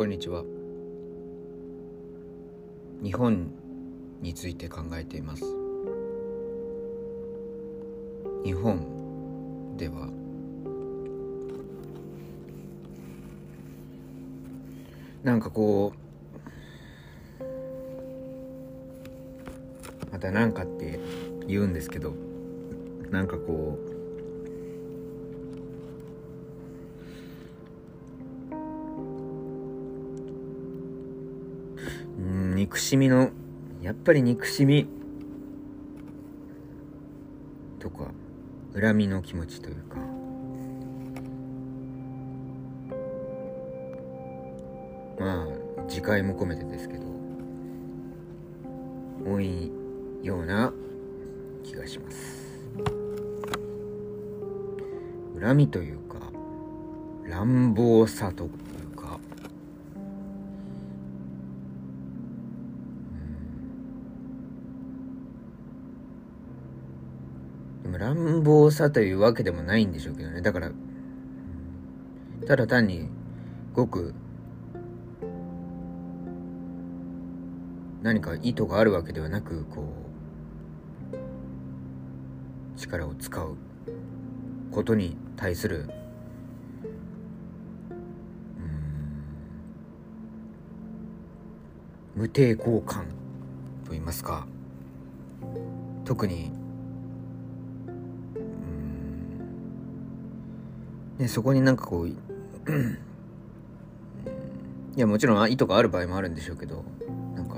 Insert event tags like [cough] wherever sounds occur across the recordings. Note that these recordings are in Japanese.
こんにちは。日本について考えています。日本ではなんかこうまた何かって言うんですけどなんかこう憎しみのやっぱり憎しみ。とか恨みの気持ちというか。まあ自戒も込めてですけど多いような気がします。恨みというか乱暴さと乱暴さというわけでもないんでしょうけどね。だからただ単にごく何か意図があるわけではなくこう力を使うことに対する無抵抗感と言いますか。特にで、そこになんかこう [clears throat] いやもちろん意図がある場合もあるんでしょうけどなんか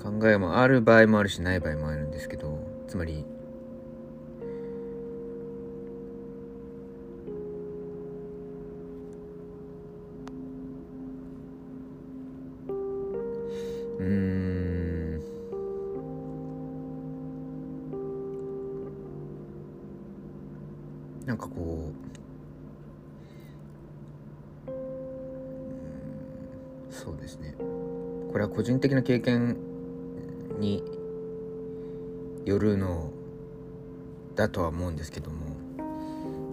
考えもある場合もあるしない場合もあるんですけどつまりなんかこうそうですね。これは個人的な経験によるのだとは思うんですけども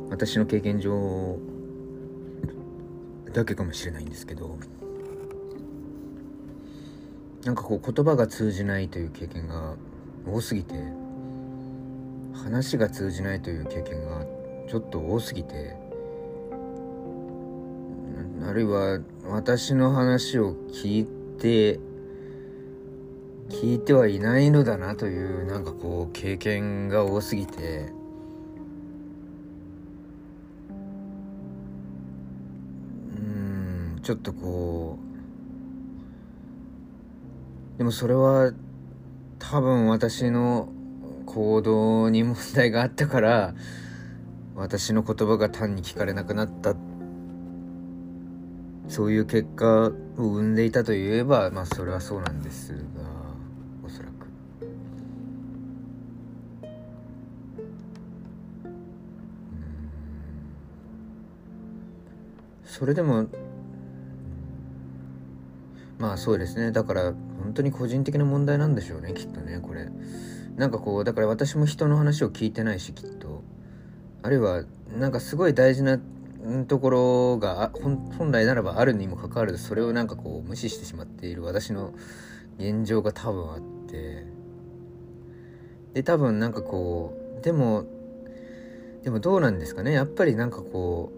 私の経験上だけかもしれないんですけどなんかこう言葉が通じないという経験が多すぎて話が通じないという経験があってちょっと多すぎてあるいは私の話を聞いて聞いてはいないのだなというなんかこう経験が多すぎてうんちょっとこうでもそれは多分私の行動に問題があったから私の言葉が単に聞かれなくなった。そういう結果を生んでいたといえばまあそれはそうなんですがおそらく。それでもまあそうですね。だから本当に個人的な問題なんでしょうねきっとねこれ。なんかこうだから私も人の話を聞いてないしきっと。あるいはなんかすごい大事なところが本来ならばあるにもかかわらずそれをなんかこう無視してしまっている私の現状が多分あって。で多分なんかこうでもでもどうなんですかね。やっぱりなんかこ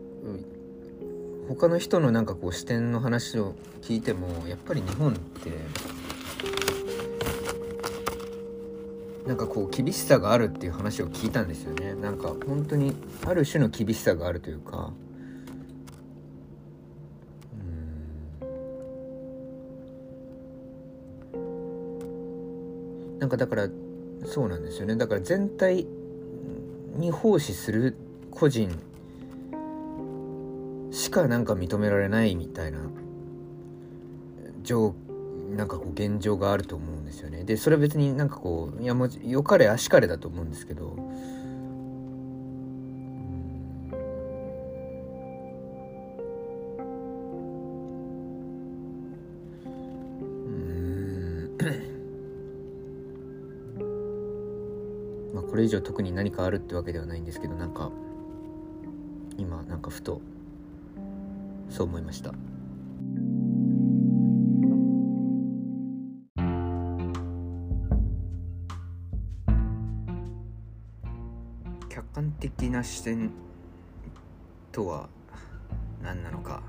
う他の人のなんかこう視点の話を聞いてもやっぱり日本ってなんかこう厳しさがあるっていう話を聞いたんですよね。なんか本当にある種の厳しさがあるというか。うん。なんかだからそうなんですよね。だから全体に奉仕する個人しかなんか認められないみたいな状なんかこう現状があると思うんですよね。でそれは別になんかこういやもうよかれあしかれだと思うんですけど。うん。まあまあ、これ以上特に何かあるってわけではないんですけどなんか今なんかふとそう思いました。な視点とは何なのか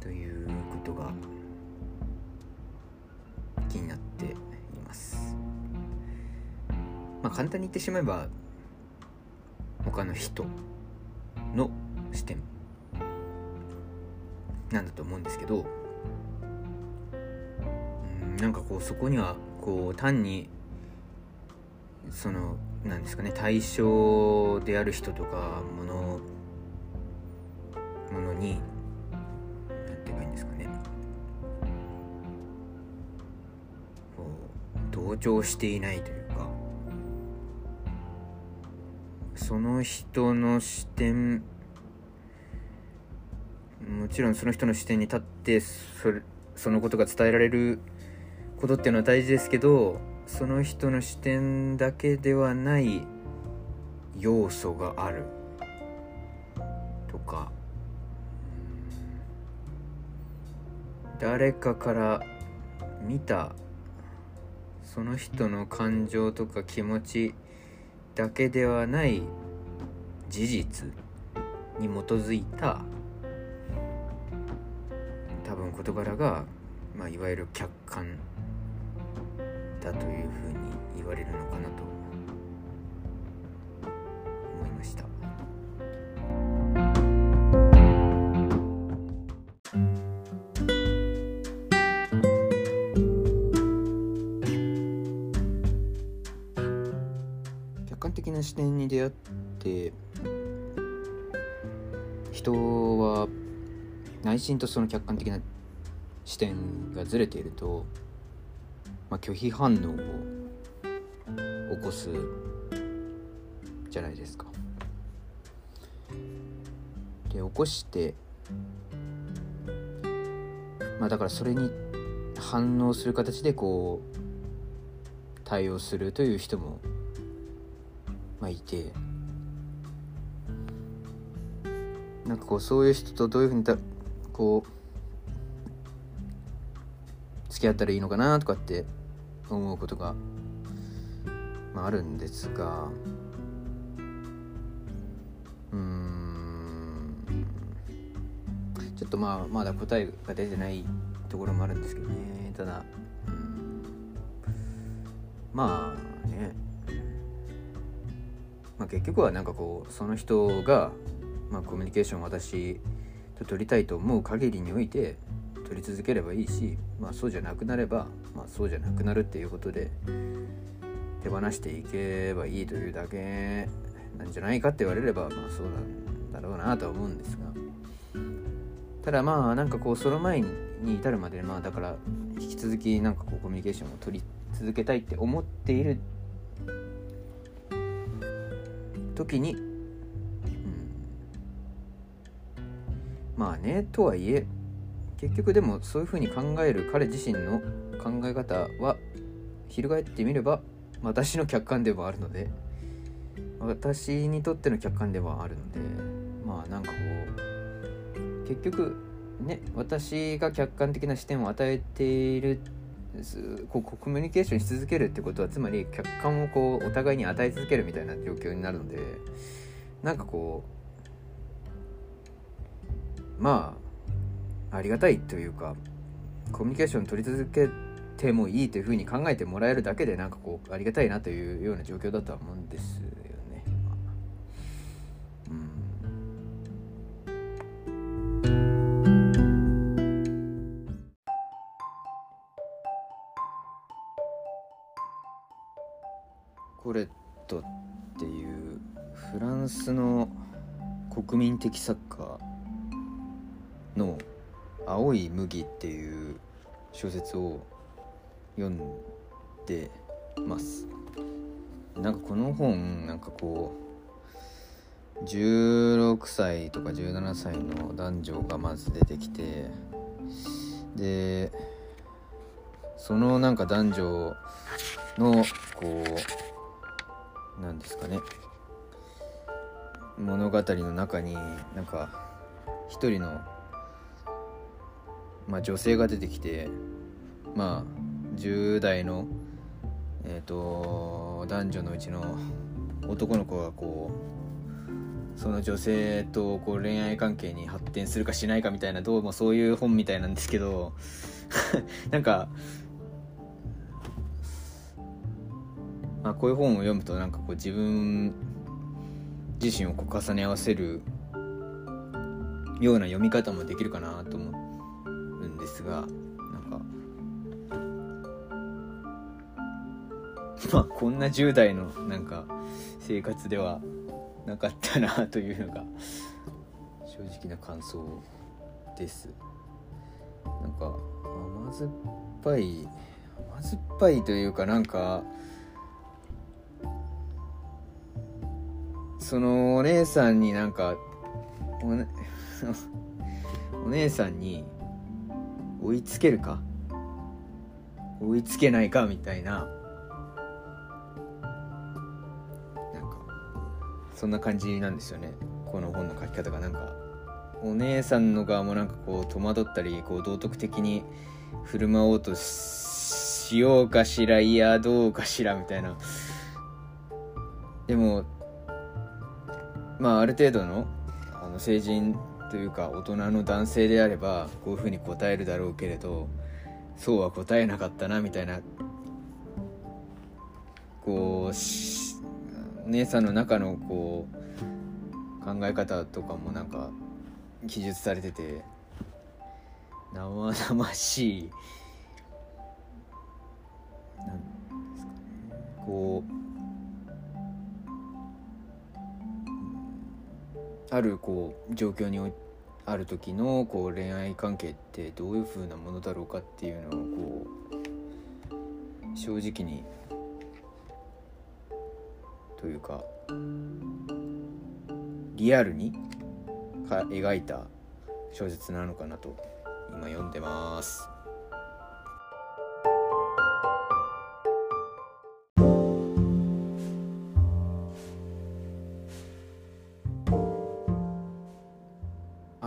ということが気になっています。まあ簡単に言ってしまえば他の人の視点なんだと思うんですけどうんなんかこうそこにはこう単にそのなんですかね対象である人とかものものに何て言えばいいんですかね。こう同調していないというかその人の視点もちろんその人の視点に立ってそれそのことが伝えられることっていうのは大事ですけどその人の視点だけではない要素があるとか。誰かから見たその人の感情とか気持ちだけではない事実に基づいた多分事柄が、まあ、いわゆる客観だというふうに言われるのかなと思いました。客観的な視点に出会って人は内心とその客観的な視点がずれていると、まあ、拒否反応を起こすじゃないですか。で起こしてまあだからそれに反応する形でこう対応するという人もまあいてなんかこうそういう人とどういうふうにだこう付き合ったらいいのかなとかって思うことが、まあ、あるんですがうん。ちょっとまあまだ答えが出てないところもあるんですけどね。ただまあね、まあ、結局はなんかこうその人が、まあ、コミュニケーションを私と取りたいと思う限りにおいて取り続ければいいし、まあ、そうじゃなくなれば、まあ、そうじゃなくなるっていうことで手放していけばいいというだけなんじゃないかって言われれば、まあ、そうなんだろうなとは思うんですが。ただまあなんかこうその前に至るまでまあだから引き続きなんかこうコミュニケーションを取り続けたいって思っている時に、うん、まあねとはいえ結局でもそういうふうに考える彼自身の考え方は翻ってみれば私の客観でもあるので私にとっての客観ではあるのでまあなんかこう結局ね私が客観的な視点を与えているこうコミュニケーションし続けるってことはつまり客観をこうお互いに与え続けるみたいな状況になるのでなんかこうまあありがたいというかコミュニケーション取り続けてもいいというふうに考えてもらえるだけでなんかこうありがたいなというような状況だとは思うんですよね。うんコレットっていうフランスの国民的作家の「青い麦」っていう小説を読んでます。なんかこの本なんかこう16歳とか17歳の男女がまず出てきてでそのなんか男女のこうなんですかね物語の中になんか一人の、まあ、女性が出てきてまあ10代のえ、ー、と男女のうちの男の子がこうその女性とこう恋愛関係に発展するかしないかみたいなどうもそういう本みたいなんですけど [laughs] なんかまあ、こういう本を読むとなんかこう自分自身をこう重ね合わせるような読み方もできるかなと思うんですがなんか [laughs] まあこんな10代のなんか生活ではなかったなというのが正直な感想です。なんか甘酸っぱい甘酸っぱいというかなんかそのお姉さんになんかお,、ね、[laughs] お姉さんに追いつけるか？追いつけないかみたいな。なんかそんな感じなんですよね。この本の書き方が。なんかお姉さんの側もなんかこう戸惑ったりこう道徳的に振る舞おうとしようかしらいやどうかしらみたいな。でもまあある程度のあの成人というか大人の男性であればこういうふうに答えるだろうけれどそうは答えなかったなみたいなこう姉さんの中のこう考え方とかもなんか記述されてて生々しいなんですかねこうあるこう状況においてある時のこう恋愛関係ってどういう風なものだろうかっていうのをこう正直にというかリアルにか描いた小説なのかなと今読んでます。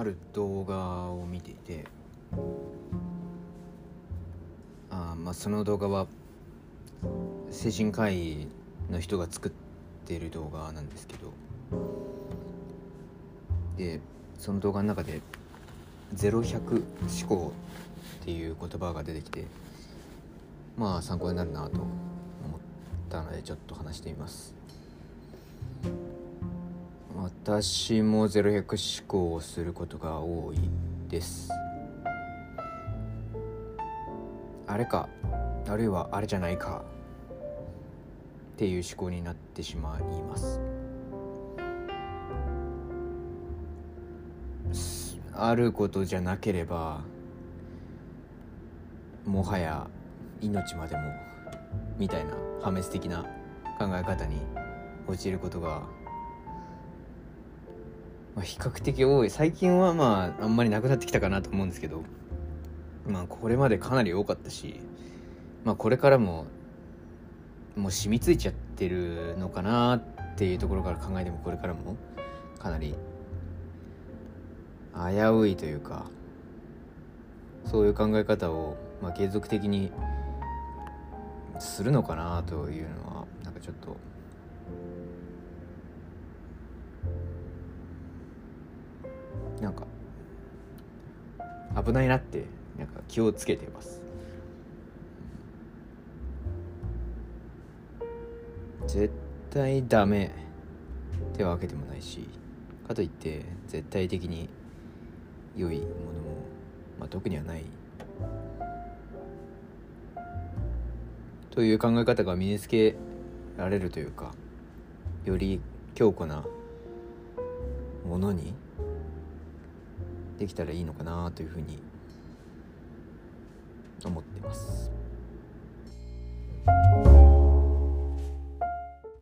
る動画を見ていてあまあその動画は精神科医の人が作っている動画なんですけどでその動画の中で「0100思考」っていう言葉が出てきてまあ参考になるなと思ったのでちょっと話してみます。私も0100思考をすることが多いです。あれか？あるいはあれじゃないかっていう思考になってしまいます。あることじゃなければもはや命までもみたいな破滅的な考え方に陥ることがまあ、比較的多い。最近はまああんまりなくなってきたかなと思うんですけど。まあこれまでかなり多かったしまあこれからももう染みついちゃってるのかなっていうところから考えてもこれからもかなり危ういというかそういう考え方を、まあ、継続的にするのかなというのはなんかちょっとなんか危ないなってなんか気をつけてます。絶対ダメってわけでもないしかといって絶対的に良いものも、まあ、特にはない。という考え方が身につけられるというかより強固なものにできたらいいのかなというふうに思ってます。